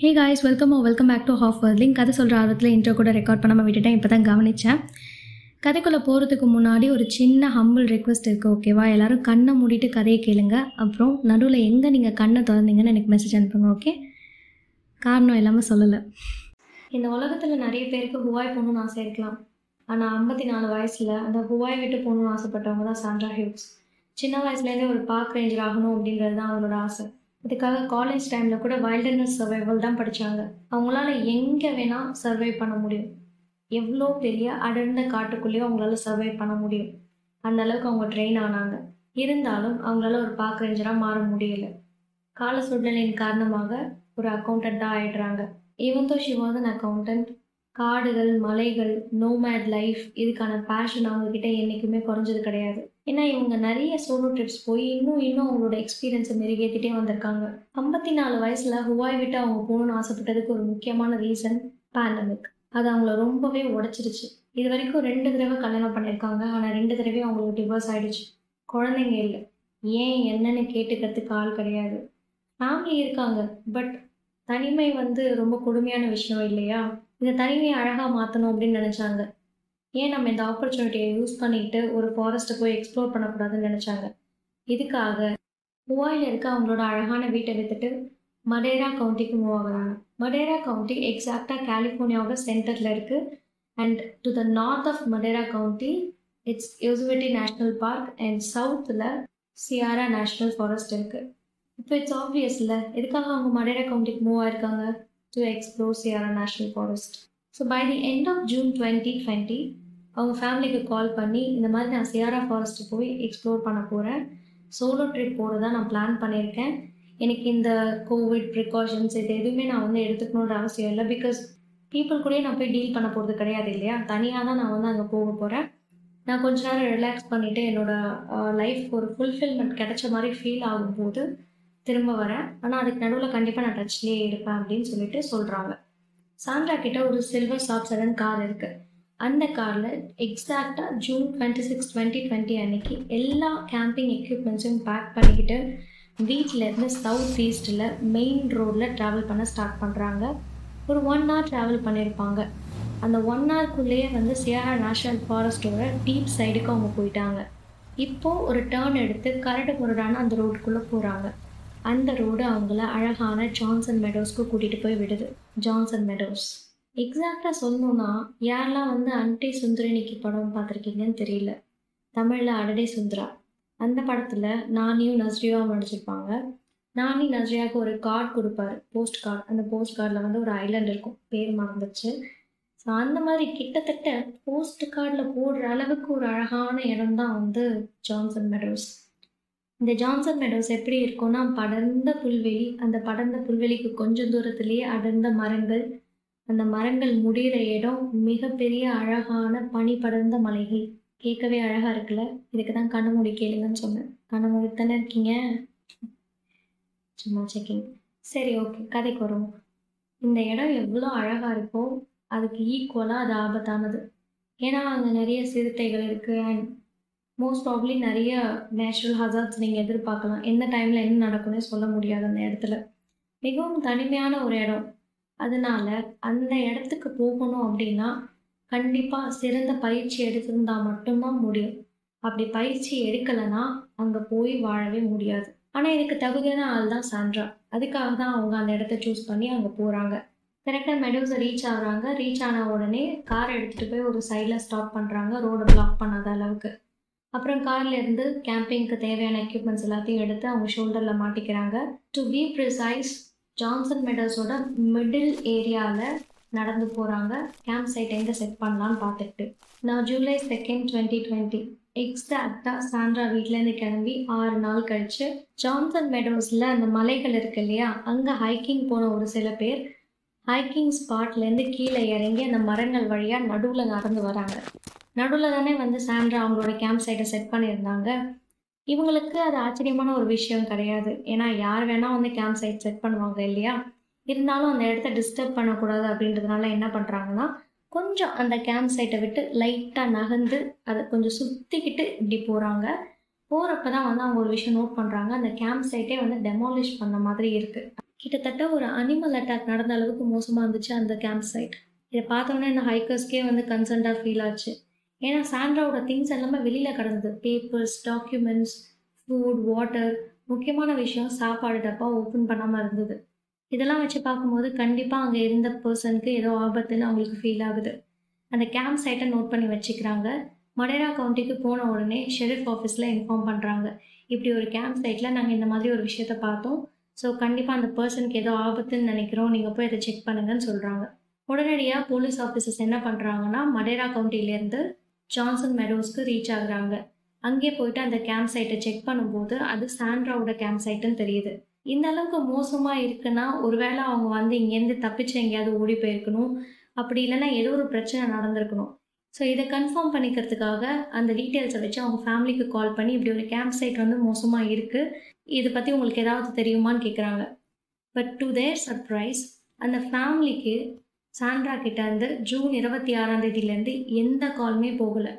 Hey guys welcome oh welcome back to half whirling கதை சொல்கிற ஆர்வத்தில் இன்ட்ரோ கூட ரெக்கார்ட் பண்ணாமல் விட்டுட்டேன் இப்போ தான் கவனித்தேன் கதைக்குள்ளே போகிறதுக்கு முன்னாடி ஒரு சின்ன ஹம்பிள் ரெக்வஸ்ட் இருக்குது ஓகேவா எல்லோரும் கண்ணை மூடிட்டு கதையை கேளுங்க. அப்புறம் நடுவில் எங்கே நீங்கள் கண்ணை திறந்தீங்கன்னு எனக்கு மெசேஜ் அனுப்புங்க ஓகே காரணம் எல்லாமே சொல்லலை. இந்த உலகத்தில் நிறைய பேருக்கு ஹுவாய் போகணும்னு ஆசை இருக்கலாம். ஆனால் ஐம்பத்தி நாலு வயசில் அந்த ஹுவாய் விட்டு போகணும்னு ஆசைப்பட்டவங்க தான் சாண்ட்ரா ஹியூஸ் சின்ன வயசுலேருந்தே ஒரு பார்க் ரேஞ்சர் ஆகணும் அப்படின்றது தான் அவங்களோட ஆசை. இதுக்காக காலேஜ் டைமில் கூட வைல்டர்னஸ் சர்வைவல் தான் படித்தாங்க அவங்களால எங்கே வேணால் சர்வை பண்ண முடியும். எவ்வளோ பெரிய அடர்ந்த காட்டுக்குள்ளேயும் அவங்களால சர்வை பண்ண முடியும். அந்த அளவுக்கு அவங்க ட்ரெயின் ஆனாங்க. இருந்தாலும் அவங்களால ஒரு பார்க்க ரேஞ்சராக மாற முடியல. கால சூழ்நிலையின் காரணமாக ஒரு அக்கௌண்டண்ட்டாக ஆயிடுறாங்க. Even though she was an accountant காடுகள் மலைகள் நோமேட் லைஃப் இதுக்கான பேஷன் அவங்கக்கிட்ட என்றைக்குமே குறைஞ்சது கிடையாது. ஏன்னா இவங்க நிறைய சோலோ ட்ரிப்ஸ் போய் இன்னும் இன்னும் அவங்களோட எக்ஸ்பீரியன்ஸை மெருகேற்றிட்டே வந்திருக்காங்க. ஐம்பத்தி நாலு வயசில் ஹுவாய் விட்டு அவங்க போகணும்னு ஆசைப்பட்டதுக்கு ஒரு முக்கியமான ரீசன் பேண்டமிக் அது அவங்கள ரொம்பவே உடைச்சிருச்சு. இது வரைக்கும் ரெண்டு தடவை கல்யாணம் பண்ணியிருக்காங்க. ஆனால் ரெண்டு தடவையும் அவங்களுக்கு டிவோர்ஸ் ஆயிடுச்சு. குழந்தைங்க இல்லை. ஏன் என்னன்னு கேட்டுக்கிறதுக்கு ஆள் கிடையாது. ஃபேமிலி இருக்காங்க. பட் தனிமை வந்து ரொம்ப கொடுமையான விஷயம் இல்லையா? இந்த தனிமையை அழகாக மாற்றணும் அப்படின்னு நினச்சாங்க. ஏன் நம்ம இந்த ஆப்பர்ச்சுனிட்டியை யூஸ் பண்ணிட்டு ஒரு ஃபாரஸ்ட்டை போய் எக்ஸ்ப்ளோர் பண்ணக்கூடாதுன்னு நினச்சாங்க? இதுக்காக மூவாயில் இருக்க அவங்களோட அழகான வீட்டை விற்றுட்டு மடேரா கவுண்டிக்கு மூவ் ஆகுறாங்க. மடேரா கவுண்டி எக்ஸாக்டாக கலிஃபோர்னியாவோட சென்டரில் இருக்குது and to the north of Madera county it's Yosemite national park and சவுத்தில் சியாரா நேஷ்னல் ஃபாரஸ்ட் இருக்குது இப்போ இட்ஸ் ஆப்வியஸ் இல்லை எதுக்காக அவங்க மடேரா கவுண்டிக்கு மூவ் ஆயிருக்காங்க? To explore Sierra national forest so by the end of June twenty twenty அவங்க ஃபேமிலிக்கு கால் பண்ணி இந்த மாதிரி நான் சியாரா ஃபாரஸ்ட் போய் எக்ஸ்ப்ளோர் பண்ண போகிறேன் சோலோ ட்ரிப் போகிறதா நான் பிளான் பண்ணியிருக்கேன். எனக்கு இந்த கோவிட் ப்ரிகாஷன்ஸ் இது எதுவுமே நான் வந்து எடுத்துக்கணுன்ற அவசியம் இல்லை. பிகாஸ் பீப்புள் கூடயே நான் போய் டீல் பண்ண போகிறது கிடையாது இல்லையா? தனியாக தான் நான் வந்து அங்கே போக போகிறேன் நான் கொஞ்ச நேரம் ரிலாக்ஸ் பண்ணிவிட்டு என்னோடய லைஃப் ஒரு ஃபுல்ஃபில்மெண்ட் கிடைச்ச மாதிரி ஃபீல் ஆகும்போது திரும்ப வரேன். ஆனால் அதுக்கு நடுவில் கண்டிப்பாக நான் டச்லேயே இருப்பேன் அப்படின்னு சொல்லிட்டு சொல்கிறாங்க சாண்ட்ரா கிட்ட ஒரு சில்வர் சாப் செவன் கார் இருக்குது அந்த காரில் எக்ஸாக்டாக June twenty six twenty twenty அன்னைக்கு எல்லா கேம்பிங் எக்யூப்மெண்ட்ஸையும் பேக் பண்ணிக்கிட்டு வீட்டிலேருந்து சவுத் ஈஸ்ட்டில் மெயின் ரோடில் ட்ராவல் பண்ண ஸ்டார்ட் பண்ணுறாங்க ஒரு ஒன் ஹவர் ட்ராவல் பண்ணியிருப்பாங்க அந்த ஒன் ஹவர்க்குள்ளேயே வந்து சியாரா நேஷ்னல் ஃபாரஸ்ட்டோட டீப் சைடுக்கு அவங்க போயிட்டாங்க. இப்போது ஒரு டேர்ன் எடுத்து கரடு முரடான அந்த ரோடுக்குள்ளே போகிறாங்க அந்த ரோடு அவங்கள அழகான ஜான்சன் மெடோஸ்க்கு கூட்டிகிட்டு போய் விடுது. ஜான்சன் மெடோஸ் எக்ஸாக்டாக சொல்லணும்னா யாரெல்லாம் வந்து அன்டே சுந்தரனிக்கு படம் பார்த்துருக்கீங்கன்னு தெரியல. தமிழில் அடடே சுந்தரா. அந்த படத்தில் நானியும் நஸ்ரியாவும் நடிச்சிருப்பாங்க. நானி நஸ்ரியாவுக்கு ஒரு கார்டு கொடுப்பாரு. போஸ்ட் கார்டு அந்த போஸ்ட் கார்டில் வந்து ஒரு ஐலாண்ட் இருக்கும். பேர் மறந்துச்சு. ஸோ அந்த மாதிரி கிட்டத்தட்ட போஸ்ட் கார்டில் போடுற அளவுக்கு ஒரு அழகான இடம் தான் வந்து ஜான்சன் மெடோஸ் இந்த ஜான்சன் மெடோஸ் எப்படி இருக்கும்னா படர்ந்த புல்வெளி அந்த படர்ந்த புல்வெளிக்கு கொஞ்சம் தூரத்துலேயே அடர்ந்த மரங்கள் அந்த மரங்கள் முடிகிற இடம் மிகப்பெரிய அழகான பனி படர்ந்த மலைகள். கேட்கவே அழகாக இருக்குல்ல? இதுக்கு தான் கண்ணு மூடி கேளுங்கன்னு சொன்னேன். கண்ணு மூடி தானே இருக்கீங்க? சும்மா செக்கிங் சரி ஓகே கதைக்கு வருவோம். இந்த இடம் எவ்வளோ அழகாக இருக்கோ அதுக்கு ஈக்குவலாக அது ஆபத்தானது. ஏன்னா அங்கே நிறைய சிறுத்தைகள் இருக்குது அண்ட் மோஸ்ட் ப்ராப்ளி நிறைய நேச்சுரல் ஹசார்ட்ஸ் நீங்கள் எதிர்பார்க்கலாம். எந்த டைமில் என்ன நடக்கும்னே சொல்ல முடியாது அந்த இடத்துல. மிகவும் தனிமையான ஒரு இடம். அதனால அந்த இடத்துக்கு போகணும் அப்படின்னா கண்டிப்பாக சிறந்த பயிற்சி எடுத்திருந்தா மட்டும்தான் முடியும். அப்படி பயிற்சி எடுக்கலைன்னா அங்கே போய் வாழவே முடியாது. ஆனால் இதுக்கு தகுதியான ஆள் தான் சான்றா. அதுக்காக தான் அவங்க அந்த இடத்த சூஸ் பண்ணி அங்கே போகிறாங்க கரெக்டாக மெடோஸை ரீச் ஆகுறாங்க. ரீச் ஆன உடனே காரை எடுத்துகிட்டு போய் ஒரு சைடில் ஸ்டாப் பண்ணுறாங்க ரோடை பிளாக் பண்ணாத அளவுக்கு. அப்புறம் கார்ல இருந்து கேம்பிங்க்கு தேவையான எக்யூப்மெண்ட்ஸ் எல்லாத்தையும் எடுத்து அவங்க ஷோல்டரில் மாட்டிக்கிறாங்க. டு பி ப்ரிசைஸ் ஜான்சன் மெடல்ஸோட மிடில் ஏரியாவில் நடந்து போகிறாங்க கேம்ப் சைட் எங்கே செட் பண்ணலான்னு பார்த்துக்கிட்டு. நான் ஜூலை செகண்ட் டுவெண்ட்டி டுவெண்ட்டி எக்ஸாக்டாக சாண்ட்ரா வீட்டிலேருந்து கிளம்பி ஆறு நாள் கழிச்சு ஜான்சன் மெடோஸில் அந்த மலைகள் இருக்கு இல்லையா? அங்கே ஹைக்கிங் போன ஒரு சில பேர் ஹைக்கிங் ஸ்பாட்லேருந்து கீழே இறங்கி அந்த மரங்கள் வழியாக நடுவில் நடந்து வராங்க. நடுவில் தானே வந்து சாண்ட்ரா அவங்களோட கேம்ப் சைட்டை செட் பண்ணியிருந்தாங்க. இவங்களுக்கு அது ஆச்சரியமான ஒரு விஷயம் கிடையாது. ஏன்னா யார் வேணால் வந்து கேம்ப் சைட் செட் பண்ணுவாங்க இல்லையா? இருந்தாலும் அந்த இடத்த டிஸ்டர்ப் பண்ணக்கூடாது அப்படின்றதுனால என்ன பண்ணுறாங்கன்னா கொஞ்சம் அந்த கேம்ப் சைட்டை விட்டு லைட்டாக நகர்ந்து அதை கொஞ்சம் சுற்றிக்கிட்டு இப்படி போகிறாங்க போகிறப்ப தான் வந்து அவங்க ஒரு விஷயம் நோட் பண்ணுறாங்க அந்த கேம்ப் சைட்டே வந்து டெமாலிஷ் பண்ண மாதிரி இருக்குது கிட்டத்தட்ட ஒரு அனிமல் அட்டாக் நடந்த அளவுக்கு மோசமாக இருந்துச்சு அந்த கேம்ப் சைட் இதை பார்த்தோன்னே இந்த ஹைக்கர்ஸ்க்கே வந்து கன்சர்ன்டாக ஃபீல் ஆச்சு. ஏன்னா சாண்ட்ராவோட திங்ஸ் எல்லாமே வெளியில் கிடந்தது. பேப்பர்ஸ் டாக்குமெண்ட்ஸ் ஃபுட் வாட்டர் முக்கியமான விஷயம் சாப்பாடு டப்பா ஓப்பன் பண்ணாமல் இருந்தது. இதெல்லாம் வச்சு பார்க்கும்போது கண்டிப்பாக அங்கே இருந்த பர்சனுக்கு ஏதோ ஆபத்துன்னு அவங்களுக்கு ஃபீல் ஆகுது. அந்த கேம்ப் சைட்டை நோட் பண்ணி வச்சுக்கிறாங்க. மடேரா கவுண்டிக்கு போன உடனே ஷெரிஃப் ஆஃபீஸில் இன்ஃபார்ம் பண்ணுறாங்க இப்படி ஒரு கேம்ப் சைட்டில் நாங்கள் இந்த மாதிரி ஒரு விஷயத்த பார்த்தோம். ஸோ கண்டிப்பாக அந்த பர்சனுக்கு ஏதோ ஆபத்துன்னு நினைக்கிறோம். நீங்கள் போய் அதை செக் பண்ணுங்கன்னு சொல்கிறாங்க உடனடியாக போலீஸ் ஆஃபீஸர்ஸ் என்ன பண்ணுறாங்கன்னா மடேரா கவுண்டிலேருந்து ஜான்சன் மெடோஸ்க்கு ரீச் ஆகுறாங்க. அங்கே போயிட்டு அந்த கேம்ப் சைட்டை செக் பண்ணும்போது அது சாண்ட்ராவோட கேம்ப் சைட்டுன்னு தெரியுது. இந்த அளவுக்கு மோசமாக இருக்குன்னா ஒருவேளை அவங்க வந்து இங்கேருந்து தப்பிச்சு எங்கேயாவது ஓடி போயிருக்கணும். அப்படி இல்லைன்னா ஏதோ ஒரு பிரச்சனை நடந்திருக்கணும். ஸோ இதை கன்ஃபார்ம் பண்ணிக்கிறதுக்காக அந்த டீட்டெயில்ஸை வச்சு அவங்க ஃபேமிலிக்கு கால் பண்ணி இப்படி ஒரு கேம்ப் சைட் வந்து மோசமாக இருக்குது இதை பற்றி உங்களுக்கு ஏதாவது தெரியுமான்னு கேட்குறாங்க பட் டு தேர் சர்ப்ரைஸ் அந்த ஃபேமிலிக்கு சாண்ட்ரா கிட்ட இருந்து ஜூன் இருபத்தி ஆறாம் தேதியிலேருந்து எந்த காலுமே போகலை.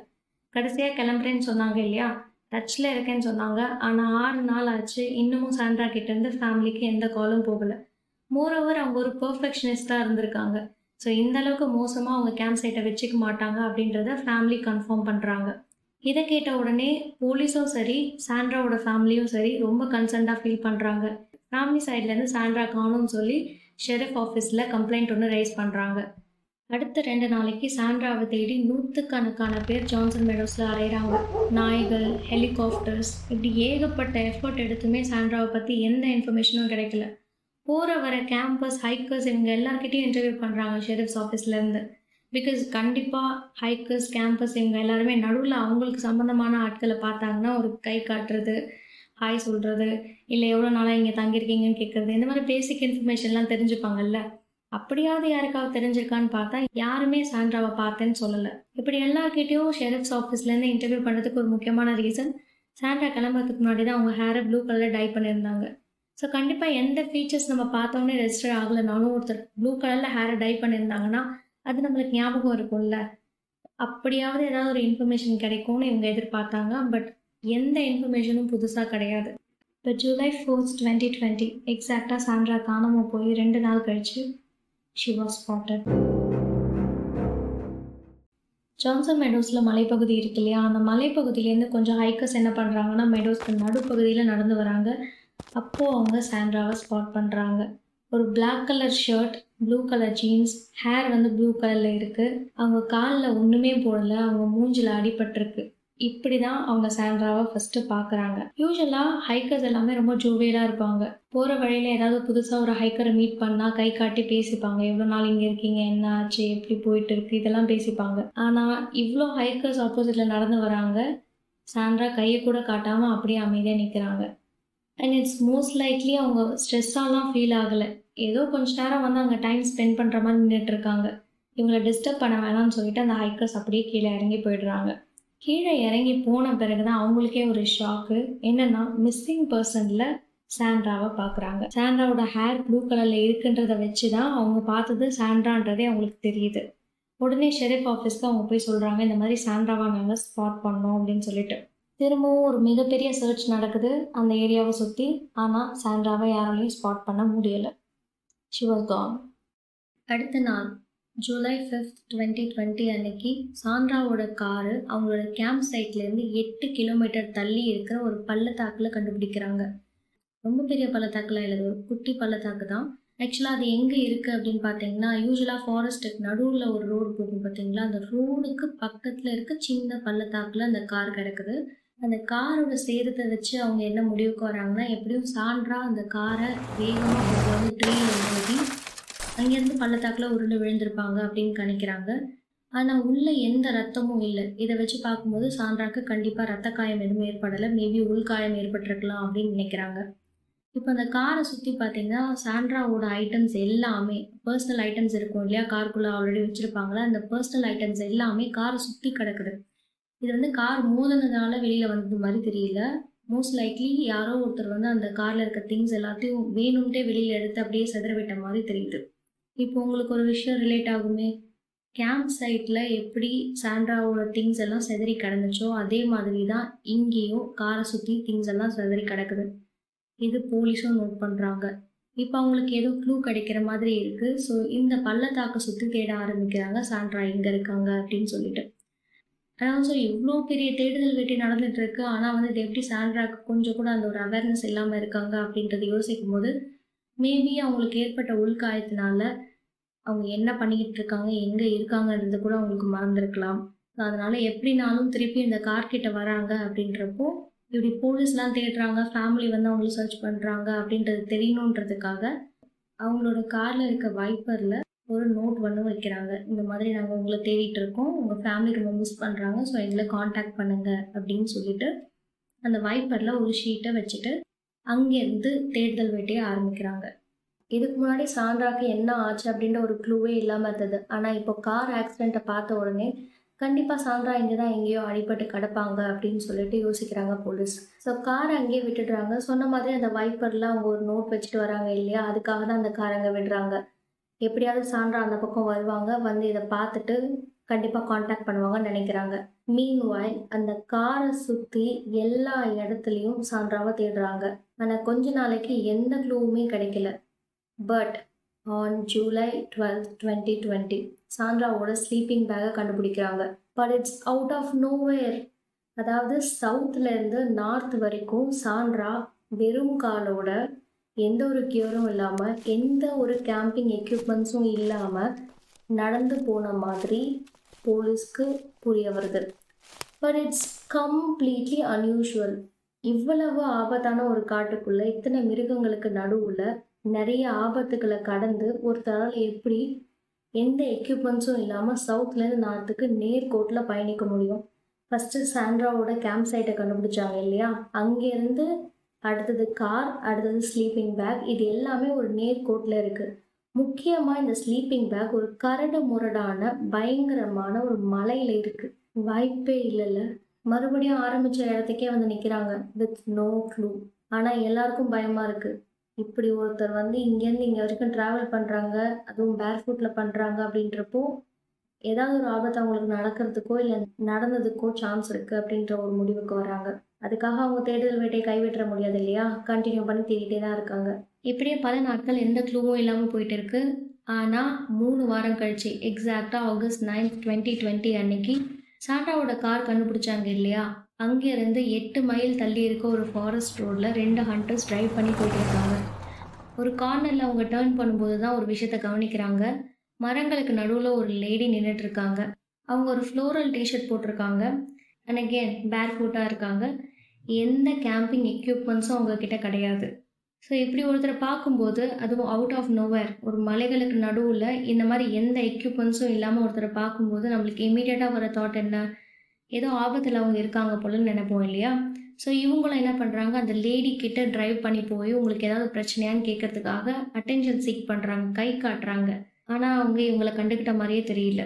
கடைசியாக கிளம்புறேன்னு சொன்னாங்க இல்லையா? டச்சில் இருக்கேன்னு சொன்னாங்க. ஆனால் ஆறு நாள் ஆச்சு இன்னமும் சாண்ட்ரா கிட்டேருந்து ஃபேமிலிக்கு எந்த காலும் போகலை. மோரோவர் அவங்க ஒரு பர்ஃபெக்ஷனிஸ்டாக இருந்திருக்காங்க. ஸோ இந்த அளவுக்கு மோசமாக அவங்க கேம்ப் சைட்டை வச்சுக்க மாட்டாங்க அப்படின்றத ஃபேமிலி கன்ஃபார்ம் பண்ணுறாங்க இதை கேட்ட உடனே போலீஸும் சரி சாண்ட்ராவோட ஃபேமிலியும் சரி ரொம்ப கன்சர்ன்டாக ஃபீல் பண்ணுறாங்க ஃபேமிலி சைட்லேருந்து சாண்ட்ரா காணும்னு சொல்லி ஷெரிஃப் ஆஃபீஸில் கம்ப்ளைண்ட் ஒன்று ரைஸ் பண்ணுறாங்க அடுத்த ரெண்டு நாளைக்கு சாண்ட்ராவை தேடி நூற்றுக்கணக்கான பேர் ஜான்சன் மெடோஸில் அலையிறாங்க. நாய்கள் ஹெலிகாப்டர்ஸ் இப்படி ஏகப்பட்ட எஃபர்ட் எடுத்துமே சாண்ட்ராவை பற்றி எந்த இன்ஃபர்மேஷனும் கிடைக்கல. போகிற வர கேம்பஸ் ஹைக்கர்ஸ் இவங்க எல்லாருக்கிட்டையும் இன்டர்வியூ பண்ணுறாங்க ஷெரிஃப்ஸ் ஆஃபீஸ்லேருந்து பிகாஸ் கண்டிப்பாக ஹைக்கர்ஸ் கேம்பஸ் இவங்க எல்லாருமே நடுவில் அவங்களுக்கு சம்மந்தமான ஆட்களை பார்த்தாங்கன்னா ஒரு கை காட்டுறது ஹாய் சொல்கிறது இல்லை எவ்வளோ நாளாக இங்கே தங்கியிருக்கீங்கன்னு கேட்குறது இந்த மாதிரி பேசிக் இன்ஃபர்மேஷன்லாம் தெரிஞ்சுப்பாங்கல்ல. அப்படியாவது யாருக்காவது தெரிஞ்சிருக்கான்னு பார்த்தா யாருமே சாண்ட்ராவை பார்த்தேன்னு சொல்லலை. இப்படி எல்லார்கிட்டையும் ஷெரிஃப்ஸ் ஆஃபீஸ்லேருந்து இன்டர்வியூ பண்ணுறதுக்கு ஒரு முக்கியமான ரீசன் சாண்ட்ரா கிளம்புறதுக்கு முன்னாடி தான் அவங்க ஹேரை ப்ளூ கலரில் டை பண்ணியிருந்தாங்க. ஸோ கண்டிப்பாக எந்த ஃபீச்சர்ஸ் நம்ம பார்த்தோன்னே ரெஜிஸ்டர் ஆகலைனாலும் ஒருத்தர் ப்ளூ கலரில் ஹேரை டை பண்ணியிருந்தாங்கன்னா அது நம்மளுக்கு ஞாபகம் இருக்கும்ல. அப்படியாவது ஏதாவது ஒரு இன்ஃபர்மேஷன் கிடைக்கும்னு இவங்க எதிர்பார்த்தாங்க. பட் எந்த இன்ஃபர்மேஷனும் புதுசாக கிடையாது. இப்போ ஜூலை ஃபோர்த் டுவெண்ட்டி டுவெண்ட்டி எக்ஸாக்டாக சாண்ட்ரா காணாமல் போய் ரெண்டு நாள் கழிச்சு ஷி வாஸ் ஸ்பாட்டட் ஜான்சன் மெடோஸில் மலைப்பகுதி இருக்கு இல்லையா? அந்த மலைப்பகுதியிலேருந்து கொஞ்சம் ஹைக்கர்ஸ் என்ன பண்ணுறாங்கன்னா மெடோஸ்க்கு நடுப்பகுதியில் நடந்து வராங்க. அப்போது அவங்க சாண்ட்ராவை ஸ்பாட் பண்ணுறாங்க ஒரு black colour shirt blue colour jeans hair வந்து ப்ளூ கலரில் இருக்குது அவங்க காலில் ஒன்றுமே போடலை அவங்க மூஞ்சில் அடிபட்டிருக்கு. இப்படி தான் அவங்க சாண்ட்ராவை ஃபஸ்ட்டு பார்க்குறாங்க யூஸ்வலாக ஹைக்கர்ஸ் எல்லாமே ரொம்ப ஜோவியலாக இருப்பாங்க. போகிற வழியில் ஏதாவது புதுசாக ஒரு ஹைக்கரை மீட் பண்ணால் கை காட்டி பேசிப்பாங்க. எவ்வளோ நாள் இங்கே இருக்கீங்க? என்ன ஆச்சு? எப்படி போயிட்டு இருக்கு? இதெல்லாம் பேசிப்பாங்க. ஆனால் இவ்வளோ ஹைக்கர்ஸ் ஆப்போசிட்டில் நடந்து வராங்க. சாண்ட்ரா கையை கூட காட்டாமல் அப்படியே அமைதியாக நிற்கிறாங்க அண்ட் இட்ஸ் மோஸ்ட் லைக்லி அவங்க ஸ்ட்ரெஸ்ஸாலாம் ஃபீல் ஆகலை. ஏதோ கொஞ்ச நேரம் வந்து அங்கே டைம் ஸ்பெண்ட் பண்ணுற மாதிரி நின்றுட்டு இருக்காங்க. இவங்களை டிஸ்டர்ப் பண்ண வேணாம்னு சொல்லிட்டு அந்த ஹைக்கர்ஸ் அப்படியே கீழே இறங்கி போயிடுறாங்க. கீழே இறங்கி போன பிறகு தான் அவங்களுக்கே ஒரு ஷாக்கு என்னன்னா மிஸ்ஸிங் பர்சனில் சாண்ட்ராவை பார்க்குறாங்க. சாண்ட்ராவோட ஹேர் ப்ளூ கலரில் இருக்குன்றத வச்சு தான் அவங்க பார்த்தது சாண்ட்ரான்றதே அவங்களுக்கு தெரியுது. உடனே ஷெரீஃப் ஆஃபீஸ்க்கு அவங்க போய் சொல்கிறாங்க இந்த மாதிரி சாண்ட்ராவை நாங்கள் ஸ்பாட் பண்ணோம் அப்படின்னு சொல்லிட்டு. திரும்பவும் ஒரு மிகப்பெரிய சர்ச் நடக்குது அந்த ஏரியாவை சுற்றி ஆனால் சாண்ட்ராவை யாராலையும் ஸ்பாட் பண்ண முடியலை. ஷுவர் கான் அடுத்த நாள். ஜூலை ஃபிஃப்த் டுவெண்ட்டி டுவெண்ட்டி அன்னைக்கு சாண்ட்ராவோட காரு அவங்களோட கேம்ப் சைட்லேருந்து எட்டு கிலோமீட்டர் தள்ளி இருக்கிற ஒரு பள்ளத்தாக்கில் கண்டுபிடிக்கிறாங்க. ரொம்ப பெரிய பள்ளத்தாக்குலாம் இல்லை ஒரு குட்டி பள்ளத்தாக்கு தான். ஆக்சுவலாக அது எங்கே இருக்குது அப்படின்னு பார்த்தீங்கன்னா யூஸ்வலாக ஃபாரஸ்ட்டுக்கு நடுவில் ஒரு ரோடு போகும் பார்த்தீங்களா அந்த ரோடுக்கு பக்கத்தில் இருக்க சின்ன பள்ளத்தாக்கில் அந்த கார் கிடக்குது. அந்த காரோட சேதத்தை வச்சு அவங்க என்ன முடிவுக்கு வராங்கன்னா எப்படியும் சான்றா அந்த காரை வேகமாக கொண்டு வந்து ட்ரெயின் மோதி அங்கேருந்து பள்ளத்தாக்கில் உருண்டு விழுந்திருப்பாங்க அப்படின்னு கணிக்கிறாங்க. ஆனால் உள்ளே எந்த ரத்தமும் இல்லை. இதை வச்சு பார்க்கும்போது சான்றாக்கு கண்டிப்பாக ரத்த காயம் எதுவும் ஏற்படலை. மேபி உள்காயம் ஏற்பட்டிருக்கலாம் அப்படின்னு நினைக்கிறாங்க. இப்போ அந்த காரை சுற்றி பார்த்தீங்கன்னா சாண்ட்ராவோட ஐட்டம்ஸ் எல்லாமே பர்சனல் ஐட்டம்ஸ் இருக்கும் இல்லையா? காருக்குள்ளே ஆல்ரெடி வச்சுருப்பாங்களா? அந்த பர்சனல் ஐட்டம்ஸ் எல்லாமே காரை சுற்றி கிடக்குது. இது வந்து கார் மோதினதுனால வெளியில் வந்தது மாதிரி தெரியல. மோஸ்ட் லைக்லி யாரோ ஒருத்தர் வந்து அந்த காரில் இருக்க திங்ஸ் எல்லாத்தையும் வேணும்ட்டே வெளியில் எடுத்து அப்படியே செதற விட்ட மாதிரி தெரியுது. இப்போ உங்களுக்கு ஒரு விஷயம் ரிலேட் ஆகுமே? கேம்ப் சைட்டில் எப்படி சாண்ட்ராவோட திங்ஸ் எல்லாம் செதறி கிடந்துச்சோ அதே மாதிரி தான் இங்கேயும் காரை சுற்றி திங்ஸ் எல்லாம் செதறி கிடக்குது. இது போலீஸும் நோட் பண்ணுறாங்க இப்போ அவங்களுக்கு ஏதோ க்ளூ கிடைக்கிற மாதிரி இருக்குது ஸோ இந்த பள்ளத்தாக்கை சுற்றி தேட ஆரம்பிக்கிறாங்க. சாண்ட்ரா எங்கே இருக்காங்க அப்படின்னு சொல்லிட்டு. அதாவது ஸோ இவ்வளோ பெரிய தேடுதல் வெட்டி நடந்துட்டு இருக்கு. ஆனால் வந்து இது எப்படி சாண்ட்ராக்கு கொஞ்சம் கூட அந்த ஒரு அவேர்னஸ் இல்லாமல் இருக்காங்க அப்படின்றத யோசிக்கும் போது மேபி அவங்களுக்கு ஏற்பட்ட உள்காயத்தினால அவங்க என்ன பண்ணிக்கிட்டு இருக்காங்க எங்கே இருக்காங்கன்றது கூட அவங்களுக்கு மறந்துருக்கலாம். ஸோ அதனால எப்படினாலும் திருப்பி இந்த கார்கிட்ட வராங்க அப்படின்றப்போ இப்படி போலீஸ்லாம் தேடுறாங்க ஃபேமிலி வந்து அவங்கள சர்ச் பண்ணுறாங்க அப்படின்றது தெரியணுன்றதுக்காக அவங்களோட காரில் இருக்க வைப்பரில் ஒரு நோட் ஒன்று வைக்கிறாங்க. இந்த மாதிரி நாங்கள் உங்களை தேடிட்டு இருக்கோம் உங்கள் ஃபேமிலி ரொம்ப மிஸ் பண்ணுறாங்க ஸோ எங்களை காண்டாக்ட் பண்ணுங்க அப்படின்னு சொல்லிட்டு அந்த வைப்பரில் ஒரு ஷீட்டை வச்சுட்டு அங்கேருந்து தேடுதல் வேட்டையை ஆரம்பிக்கிறாங்க. இதுக்கு முன்னாடி சாண்ட்ராக்கு என்ன ஆச்சு அப்படின்ற ஒரு க்ளூவே இல்லாமல் இருந்தது. ஆனால் இப்போ கார் ஆக்சிடெண்ட்டை பார்த்த உடனே கண்டிப்பாக சாண்ட்ரா இங்கே தான் எங்கேயோ அடிபட்டு கிடப்பாங்க அப்படின்னு சொல்லிட்டு யோசிக்கிறாங்க போலீஸ் ஸோ காரை அங்கேயே விட்டுடுறாங்க. சொன்ன மாதிரி அந்த வைப்பரில் அவங்க ஒரு நோட் வச்சுட்டு வராங்க இல்லையா? அதுக்காக தான் அந்த கார் அங்கே விடுறாங்க. எப்படியாவது சாண்ட்ரா அந்த பக்கம் வருவாங்க. வந்து இதை பார்த்துட்டு கண்டிப்பாக காண்டாக்ட் பண்ணுவாங்கன்னு நினைக்கிறாங்க. மீன் வாய் அந்த காரை சுற்றி எல்லா இடத்துலையும் சான்றாவை தேடுறாங்க. ஆனால் கொஞ்ச நாளைக்கு எந்த க்ளூவுமே கிடைக்கல. But on July twelve twenty twenty சாண்ட்ராவோட sleeping பேக்கை கண்டுபிடிக்கிறாங்க. But it's out of nowhere அதாவது சவுத்துலேருந்து நார்த் வரைக்கும் சாண்ட்ரா வெறும் காலோட எந்த ஒரு கியூரும் இல்லாமல் எந்த ஒரு கேம்பிங் எக்யூப்மெண்ட்ஸும் இல்லாமல் நடந்து போன மாதிரி போலீஸ்க்கு புரிய வருது பட் இட்ஸ் கம்ப்ளீட்லி அன்யூஷுவல் இவ்வளவு ஆபத்தான ஒரு காட்டுக்குள்ளே இத்தனை மிருகங்களுக்கு நடுவில் நிறைய ஆபத்துக்களை கடந்து ஒருத்தரால் எப்படி எந்த எக்யூப்மெண்ட்ஸும் இல்லாமல் சவுத்லேருந்து நார்த்துக்கு நேர்கோட்டில் பயணிக்க முடியும்? ஃபஸ்ட்டு சாண்ட்ராவோட கேம்ப் சைட்டை கண்டுபிடிச்சாங்க இல்லையா? அங்கேருந்து அடுத்தது கார் அடுத்தது ஸ்லீப்பிங் பேக் இது எல்லாமே ஒரு நேர்கோட்டில் இருக்குது முக்கியமாக இந்த ஸ்லீப்பிங் பேக் ஒரு கரடு முரடான பயங்கரமான ஒரு மலையில் இருக்குது வாய்ப்பே இல்லைல்ல. மறுபடியும் ஆரம்பித்த இடத்துக்கே வந்து நிற்கிறாங்க வித் நோ க்ளூ ஆனால் எல்லாருக்கும் பயமாக இருக்குது இப்படி ஒருத்தர் வந்து இங்கேருந்து இங்கே வரைக்கும் ட்ராவல் பண்ணுறாங்க அதுவும் பேர் ஃபுட்டில் பண்ணுறாங்க அப்படின்றப்போ ஏதாவது ஒரு ஆபத்து அவங்களுக்கு நடக்கிறதுக்கோ இல்லை நடந்ததுக்கோ சான்ஸ் இருக்குது அப்படின்ற ஒரு முடிவுக்கு வராங்க. அதுக்காக அவங்க தேடுதல் வேட்டையை கைவிட்ட முடியாது இல்லையா? கண்டினியூ பண்ணி தேடிட்டே தான் இருக்காங்க. இப்படியே பல நாட்கள் எந்த க்ளூவும் இல்லாமல் போயிட்டு இருக்கு. ஆனால் மூணு வாரம் கழிச்சு எக்ஸாக்டாக ஆகஸ்ட் நைன்த் டுவெண்ட்டி டுவெண்ட்டி அன்னைக்கு சாண்டாவோட கார் கண்டுபிடிச்சாங்க இல்லையா? அங்கேருந்து எட்டு மைல் தள்ளி இருக்க ஒரு ஃபாரஸ்ட் ரோடில் ரெண்டு ஹண்டர்ஸ் ட்ரைவ் பண்ணி போயிட்டு இருக்காங்க. ஒரு கார்னரில் அவங்க டேர்ன் பண்ணும்போது தான் ஒரு விஷயத்த கவனிக்கிறாங்க. மரங்களுக்கு நடுவில் ஒரு லேடி நின்றுட்டு இருக்காங்க. அவங்க ஒரு ஃப்ளோரல் டிஷர்ட் போட்டிருக்காங்க. அண்ட் அகேன் பேர் ஃபுட்டாக இருக்காங்க. எந்த கேம்பிங் எக்யூப்மெண்ட்ஸும் அவங்கக்கிட்ட கிடையாது. ஸோ இப்படி ஒருத்தரை பார்க்கும்போது அதுவும் அவுட் ஆஃப் நோவேர் ஒரு மலைகளுக்கு நடுவில் இந்த மாதிரி எந்த எக்யூப்மெண்ட்ஸும் இல்லாமல் ஒருத்தரை பார்க்கும்போது நம்மளுக்கு இமீடியட்டாக வர தாட் என்ன? ஏதோ ஆபத்தில் அவங்க இருக்காங்க போலன்னு நினைப்போம் இல்லையா? ஸோ இவங்களும் என்ன பண்ணுறாங்க அந்த லேடி கிட்ட ட்ரைவ் பண்ணி போய் உங்களுக்கு ஏதாவது பிரச்சனையான்னு கேட்கறதுக்காக அட்டென்ஷன் சீக் பண்ணுறாங்க கை காட்டுறாங்க. ஆனால் அவங்க இவங்களை கண்டுக்கிட்ட மாதிரியே தெரியல.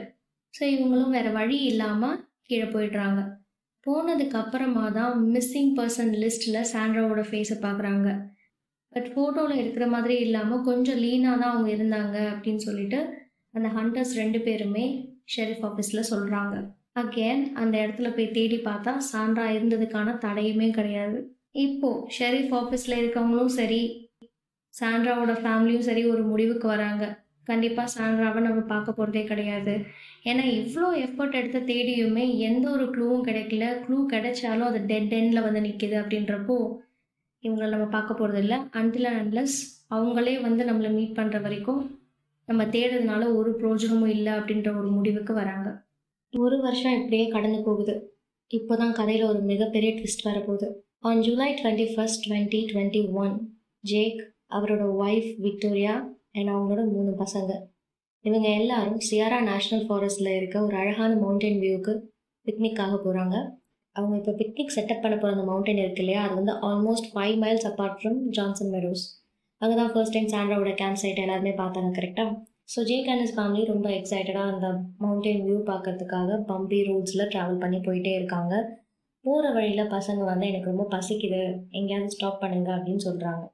ஸோ இவங்களும் வேறு வழி இல்லாமல் கீழே போயிடுறாங்க. போனதுக்கு அப்புறமா தான் மிஸ்ஸிங் பர்சன் லிஸ்ட்டில் சாண்ட்ராவோட ஃபேஸை பார்க்குறாங்க பட் ஃபோட்டோவில் இருக்கிற மாதிரி இல்லாமல் கொஞ்சம் லீனாக தான் அவங்க இருந்தாங்க அப்படின்னு சொல்லிட்டு அந்த ஹண்டர்ஸ் ரெண்டு பேருமே ஷெரீஃப் ஆஃபீஸில் சொல்கிறாங்க அகேன் அந்த இடத்துல போய் தேடி பார்த்தா சாண்ட்ரா இருந்ததுக்கான தடையுமே கிடையாது. இப்போ ஷெரீஃப் ஆஃபீஸில் இருக்கவங்களும் சரி சாண்ட்ராவோட ஃபேமிலியும் சரி ஒரு முடிவுக்கு வராங்க. கண்டிப்பாக சாண்ட்ராவை நம்ம பார்க்க போகிறதே கிடையாது. ஏன்னா இவ்வளோ எஃபர்ட் எடுத்து தேடியுமே எந்த ஒரு க்ளூவும் கிடைக்கல. க்ளூ கிடைச்சாலும் அது டெட் எண்டில் வந்து நிற்கிது அப்படின்றப்போ இவங்களை நம்ம பார்க்க போகிறது இல்லை. அன்டில் அன்லஸ் அவங்களே வந்து நம்மளை மீட் பண்ணுற வரைக்கும் நம்ம தேடுறதுனால ஒரு பிரோஜனமும் இல்லை அப்படின்ற ஒரு முடிவுக்கு வராங்க. ஒரு வருஷம் இப்படியே கடந்து போகுது. இப்போ தான் கதையில் ஒரு மிகப்பெரிய ட்விஸ்ட் வரப்போகுது. On July twenty first twenty twenty one Jake அவரோட ஒய்ஃப் விக்டோரியா அண்ட் அவங்களோட மூணு பசங்க. இவங்க எல்லாரும் சியாரா நேஷ்னல் ஃபாரஸ்டில் இருக்க ஒரு அழகான மவுண்டைன் வியூவுக்கு பிக்னிக்காக போகிறாங்க அவங்க இப்போ பிக்னிக் செட்டப் பண்ண போகிற அந்த மவுண்டைன் இருக்கு இல்லையா? அது வந்து almost five miles apart from Johnson meadows அங்கே தான் ஃபர்ஸ்ட் டைம் சாண்ட்ராவோட கேம்ப் சைட் எல்லாருமே பார்த்தாங்க கரெக்டாக so Jack and his family ரொம்ப எக்ஸைட்டடாக அந்த மவுண்டைன் வியூ பார்க்கறதுக்காக பம்பி ரோட்ஸில் ட்ராவல் பண்ணி போயிட்டே இருக்காங்க. போகிற வழியில் பசங்க வந்து எனக்கு ரொம்ப பசிக்குது. எங்கேயாவது ஸ்டாப் பண்ணுங்க அப்படின்னு சொல்கிறாங்க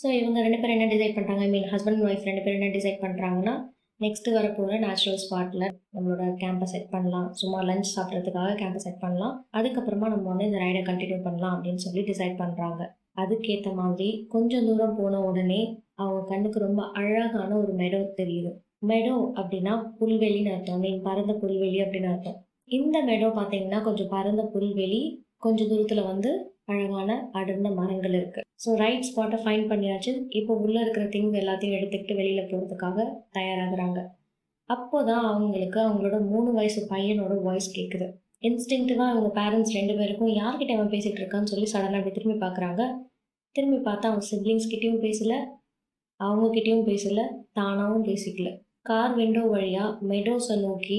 ஸோ இவங்க ரெண்டு பேரும் என்ன டிசைட் பண்ணுறாங்க I mean husband and wife ரெண்டு பேரும் என்ன டிசைட் பண்ணுறாங்கன்னா நெக்ஸ்ட்டு வரப்போகிற நேச்சுரல் ஸ்பாட்டில் நம்மளோட கேம்பை செட் பண்ணலாம். சும்மா லஞ்ச் சாப்பிட்றதுக்காக கேம்பை செட் பண்ணலாம். அதுக்கப்புறமா நம்ம வந்து இந்த ரைடை கண்டினியூ பண்ணலாம் அப்படின்னு சொல்லி டிசைட் பண்ணுறாங்க அதுக்கேற்ற மாதிரி கொஞ்சம் தூரம் போன உடனே அவங்க கண்ணுக்கு ரொம்ப அழகான ஒரு மெடோ தெரியுது. மெடோ அப்படின்னா புல்வெளின்னு அர்த்தம். மீன் பரந்த புல்வெளி அப்படின்னு அர்த்தம். இந்த மெடோ பார்த்தீங்கன்னா கொஞ்சம் பரந்த புல்வெளி கொஞ்சம் தூரத்தில் வந்து அழகான அடர்ந்த மரங்கள் இருக்குது ஸோ ரைட் ஸ்பாட்டை ஃபைன் பண்ணியாச்சு. இப்போ உள்ளே இருக்கிற திங்ஸ் எல்லாத்தையும் எடுத்துக்கிட்டு வெளியில் போகிறதுக்காக தயாராகிறாங்க. அப்போ தான் அவங்களுக்கு அவங்களோட மூணு வயசு பையனோட வாய்ஸ் கேட்குது இன்ஸ்டிங்டிவாக அவங்க பேரண்ட்ஸ் ரெண்டு பேருக்கும் யார்கிட்ட அவன் பேசிகிட்டு இருக்கான்னு சொல்லி சடனாக அப்படி திரும்பி பார்க்குறாங்க திரும்பி பார்த்தா அவங்க சிப்ளிங்ஸ் கிட்டேயும் பேசல அவங்கக்கிட்டேயும் பேசல தானாகவும் பேசிக்கல. கார் விண்டோ வழியாக மெடோஸை நோக்கி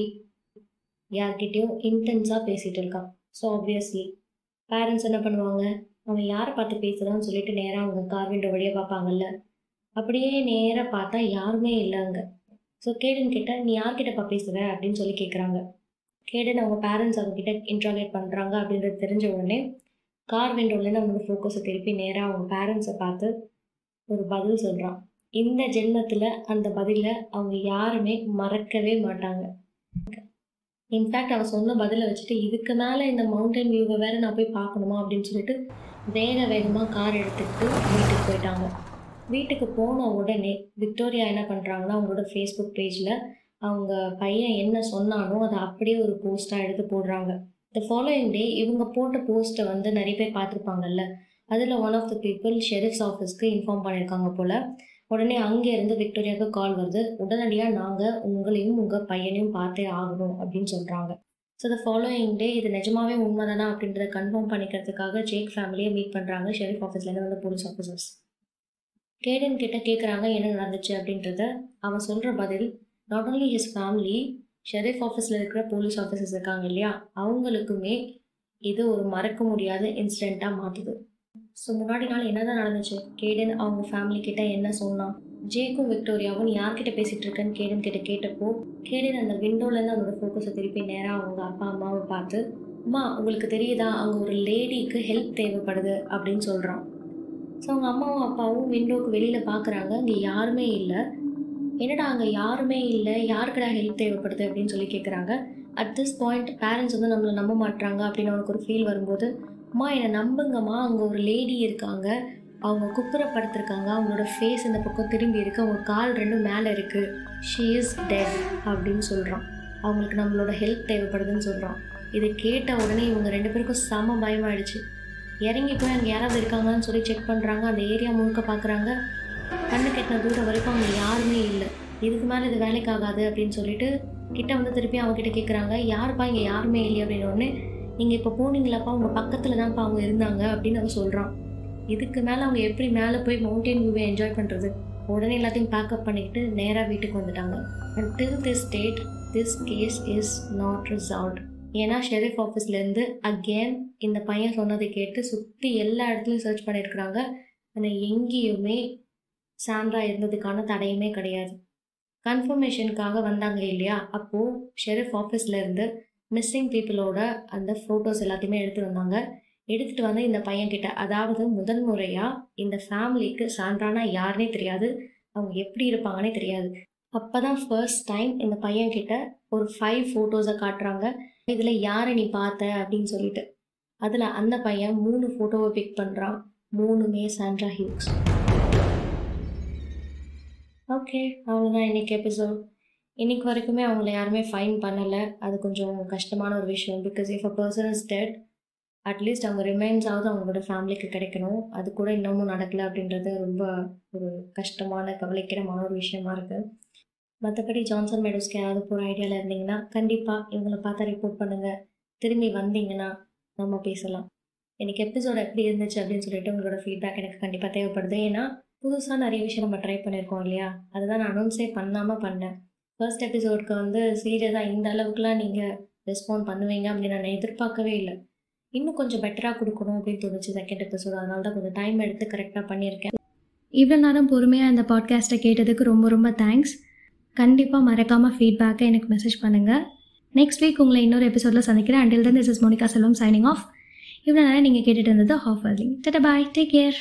யார்கிட்டயும் இன்டென்ஸாக பேசிகிட்டு இருக்கான். ஸோ ஆப்வியஸ்லி பேரண்ட்ஸ் என்ன பண்ணுவாங்க? அவன் யாரை பார்த்து பேசுகிறான்னு சொல்லிட்டு நேராக அவங்க கார் விண்டோ வழியாக பார்ப்பாங்கல்ல? அப்படியே நேராக பார்த்தா யாருமே இல்லை அங்கே. ஸோ கேடன் கிட்ட நீ யார்கிட்டப்பா பேசுகிற அப்படின்னு சொல்லி கேட்குறாங்க கேடன் அவங்க பேரண்ட்ஸ் அவங்கக்கிட்ட இன்ட்ராகேட் பண்ணுறாங்க அப்படின்றது தெரிஞ்ச உடனே கார் விண்டோலேருந்து அவனோட ஃபோக்கஸை திருப்பி நேராக அவங்க பேரண்ட்ஸை பார்த்து ஒரு பதில் சொல்கிறான் இந்த ஜென்மத்தில் அந்த பதிலை அவங்க யாருமே மறக்கவே மாட்டாங்க. இன்ஃபேக்ட் அவன் சொன்ன பதிலை வச்சுட்டு இதுக்கு மேலே இந்த மவுண்டன் வியூவை வேறு நான் போய் பார்க்கணுமா? அப்படின்னு சொல்லிட்டு வேக வேகமாக கார் எடுத்துக்கிட்டு வீட்டுக்கு போயிட்டாங்க. வீட்டுக்கு போன உடனே விக்டோரியா என்ன பண்ணுறாங்கன்னா அவங்களோட ஃபேஸ்புக் பேஜில் அவங்க பையன் என்ன சொன்னானோ அதை அப்படியே ஒரு போஸ்ட்டாக எடுத்து போடுறாங்க. த ஃபாலோயிங் டே இவங்க போட்ட போஸ்ட்டை வந்து நிறைய பேர் பார்த்துருப்பாங்கல்ல. அதில் one of the people sheriff's ஆஃபீஸ்க்கு இன்ஃபார்ம் பண்ணியிருக்காங்க போல். உடனே அங்கேருந்து விக்டோரியாவுக்கு கால் வருது. உடனடியாக நாங்கள் உங்களையும் உங்கள் பையனையும் பார்த்தே ஆகணும் அப்படின்னு சொல்கிறாங்க ஸோ த ஃபாலோயிங் டே இது நிஜமாவே உண்மைதானா அப்படின்றத கன்ஃபார்ம் பண்ணிக்கிறதுக்காக ஜேக் ஃபேமிலியை மீட் பண்ணுறாங்க ஷெரீஃப் ஆஃபீஸ்லேருந்து வந்து போலீஸ் ஆஃபீஸர்ஸ் கேடன் கிட்ட கேட்குறாங்க என்ன நடந்துச்சு? அப்படின்றத அவன் சொல்கிற பதில் not only his family sheriff ஆஃபீஸில் இருக்கிற போலீஸ் ஆஃபீஸர்ஸ் இருக்காங்க இல்லையா? அவங்களுக்குமே இது ஒரு மறக்க முடியாத இன்சிடெண்ட்டாக மாற்றுது ஸோ முன்னாடி நாள் என்னதான் நடந்துச்சு? கேடன் அவங்க ஃபேமிலி கிட்ட என்ன சொன்னான் ஜேக்கும் விக்டோரியாவும் நீ யார்கிட்ட பேசிட்டு இருக்கேன்னு கேடன் கிட்ட கேட்டப்போ கேடன் அந்த விண்டோலேருந்து அவனோட ஃபோக்கஸை திருப்பி நேராக அவங்க அப்பா அம்மாவை பார்த்து அம்மா உங்களுக்கு தெரியுதா? அங்கே ஒரு லேடிக்கு ஹெல்ப் தேவைப்படுது அப்படின்னு சொல்கிறான் ஸோ அவங்க அம்மாவும் அப்பாவும் விண்டோவுக்கு வெளியில் பார்க்குறாங்க அங்கே யாருமே இல்லை. என்னடா அங்கே யாருமே இல்லை? யாருக்கடா ஹெல்ப் தேவைப்படுது? அப்படின்னு சொல்லி கேட்குறாங்க அட் திஸ் பாயிண்ட் பேரண்ட்ஸ் வந்து நம்மளை நம்ப மாட்டாங்க அப்படின்னு அவனுக்கு ஒரு ஃபீல் வரும்போது அம்மா என்னை நம்புங்கம்மா. அங்கே ஒரு லேடி இருக்காங்க. அவங்க குப்புறப்படுத்திருக்காங்க. அவங்களோட ஃபேஸ் இந்த பக்கம் திரும்பி இருக்கு. அவங்க கால் ரெண்டும் மேலே இருக்குது ஷீ இஸ் டெட் அப்படின்னு சொல்கிறான் அவங்களுக்கு நம்மளோட ஹெல்ப் தேவைப்படுதுன்னு சொல்கிறான் இதை கேட்ட உடனே இவங்க ரெண்டு பேருக்கும் செம பயமாயிடுச்சு. இறங்கி போய் அங்கே யாராவது இருக்காங்கன்னு சொல்லி செக் பண்ணுறாங்க அந்த ஏரியா முழுக்க பார்க்குறாங்க கண்ணு கெட்டின தூரம் வரைக்கும் அவங்க யாருமே இல்லை. இதுக்கு மேலே இது வேலைக்கு ஆகாது அப்படின்னு சொல்லிட்டு கிட்ட வந்து திருப்பி அவங்க கிட்ட கேட்குறாங்க யாருப்பா இங்கே யாருமே இல்லையே? அப்படின்னு ஒன்று நீங்கள் இப்போ போனீங்களாப்பா உங்கள் பக்கத்தில் தான்ப்பா அவங்க இருந்தாங்க அப்படின்னு அவன் சொல்கிறான் இதுக்கு மேலே அவங்க எப்படி மேலே போய் மவுண்டன் வியூவை என்ஜாய் பண்ணுறது உடனே எல்லாத்தையும் பேக்கப் பண்ணிக்கிட்டு நேராக வீட்டுக்கு வந்துட்டாங்க. And till this date this case is not resolve ஏன்னா ஷெரீஃப் ஆஃபீஸ்லேருந்து அகேன் இந்த பையன் சொன்னதை கேட்டு சுற்றி எல்லா இடத்துலையும் சர்ச் பண்ணியிருக்கிறாங்க ஆனால் எங்கேயுமே சாண்ட்ரா இருந்ததுக்கான தடையுமே கிடையாது. கன்ஃபர்மேஷனுக்காக வந்தாங்க இல்லையா? அப்போது ஷெரீஃப் ஆஃபீஸ்லேருந்து மிஸ்ஸிங் பீப்புளோட அந்த ஃபோட்டோஸ் எல்லாத்தையுமே எடுத்துகிட்டு வந்தாங்க. எடுத்துகிட்டு வந்து இந்த பையன்கிட்ட அதாவது முதல் முறையாக இந்த ஃபேமிலிக்கு சான்றானா யாருனே தெரியாது. அவங்க எப்படி இருப்பாங்கன்னே தெரியாது. அப்போ தான் ஃபர்ஸ்ட் டைம் இந்த பையன்கிட்ட ஒரு ஃபைவ் ஃபோட்டோஸை காட்டுறாங்க. இதில் யாரை நீ பார்த்த? அப்படின்னு சொல்லிட்டு. அதில் அந்த பையன் மூணு ஃபோட்டோவை பிக் பண்ணுறான் மூணுமே சாண்ட்ரா ஹியூக்ஸ். ஓகே அவ்வளோதான் இன்னைக்கு எபிசோட் இன்னைக்கு வரைக்குமே அவங்கள யாருமே ஃபைன் பண்ணலை. அது கொஞ்சம் கஷ்டமான ஒரு விஷயம். Because if a person is dead at least அவங்க ரிமைன்ஸாவது அவங்களோட ஃபேமிலிக்கு கிடைக்கணும். அது கூட இன்னமும் நடக்கலை அப்படின்றது ரொம்ப ஒரு கஷ்டமான கவலைக்கிடமான ஒரு விஷயமா இருக்குது மற்றபடி ஜான்சன் மேடோஸ்க்கு யாராவது போகிற ஐடியாவில் இருந்தீங்கன்னா கண்டிப்பாக இவங்களை பார்த்தா ரிப்போர்ட் பண்ணுங்கள் திரும்பி வந்தீங்கன்னா நம்ம பேசலாம். எனக்கு எபிசோட் எப்படி இருந்துச்சு அப்படின்னு சொல்லிட்டு உங்களோட ஃபீட்பேக் எனக்கு கண்டிப்பாக தேவைப்படுது. ஏன்னா புதுசாக நிறைய விஷயம் நம்ம ட்ரை பண்ணியிருக்கோம் இல்லையா? அதுதான் நான் அனௌன்ஸே பண்ணாமல் பண்ணேன். ஃபர்ஸ்ட் எபிசோடுக்கு வந்து சீரியஸாக இந்த அளவுக்குலாம் நீங்கள் ரெஸ்பாண்ட் பண்ணுவீங்க அப்படின்னு நான் எதிர்பார்க்கவே இல்லை. இன்னும் கொஞ்சம் பெட்டராக கொடுக்கணும் அப்படின்னு தோணுச்சு செகண்ட் எபிசோட் அதனால தான் கொஞ்சம் டைம் எடுத்து கரெக்டாக பண்ணியிருக்கேன். இவ்வளோ நேரம் பொறுமையாக இந்த பாட்காஸ்ட்டை கேட்டதுக்கு ரொம்ப ரொம்ப தேங்க்ஸ் கண்டிப்பாக மறக்காமல் ஃபீட்பேக்கை எனக்கு மெசேஜ் பண்ணுங்கள் நெக்ஸ்ட் வீக் உங்களை இன்னொரு எபிசோடில் சந்திக்கிறேன். Until then this is Monika Selvam signing off இவ்வளோ நேரம் நீங்கள் கேட்டுட்டு இருந்தது ஹாஃப் வர்லிங் டட்டா பாய் டேக் கேர்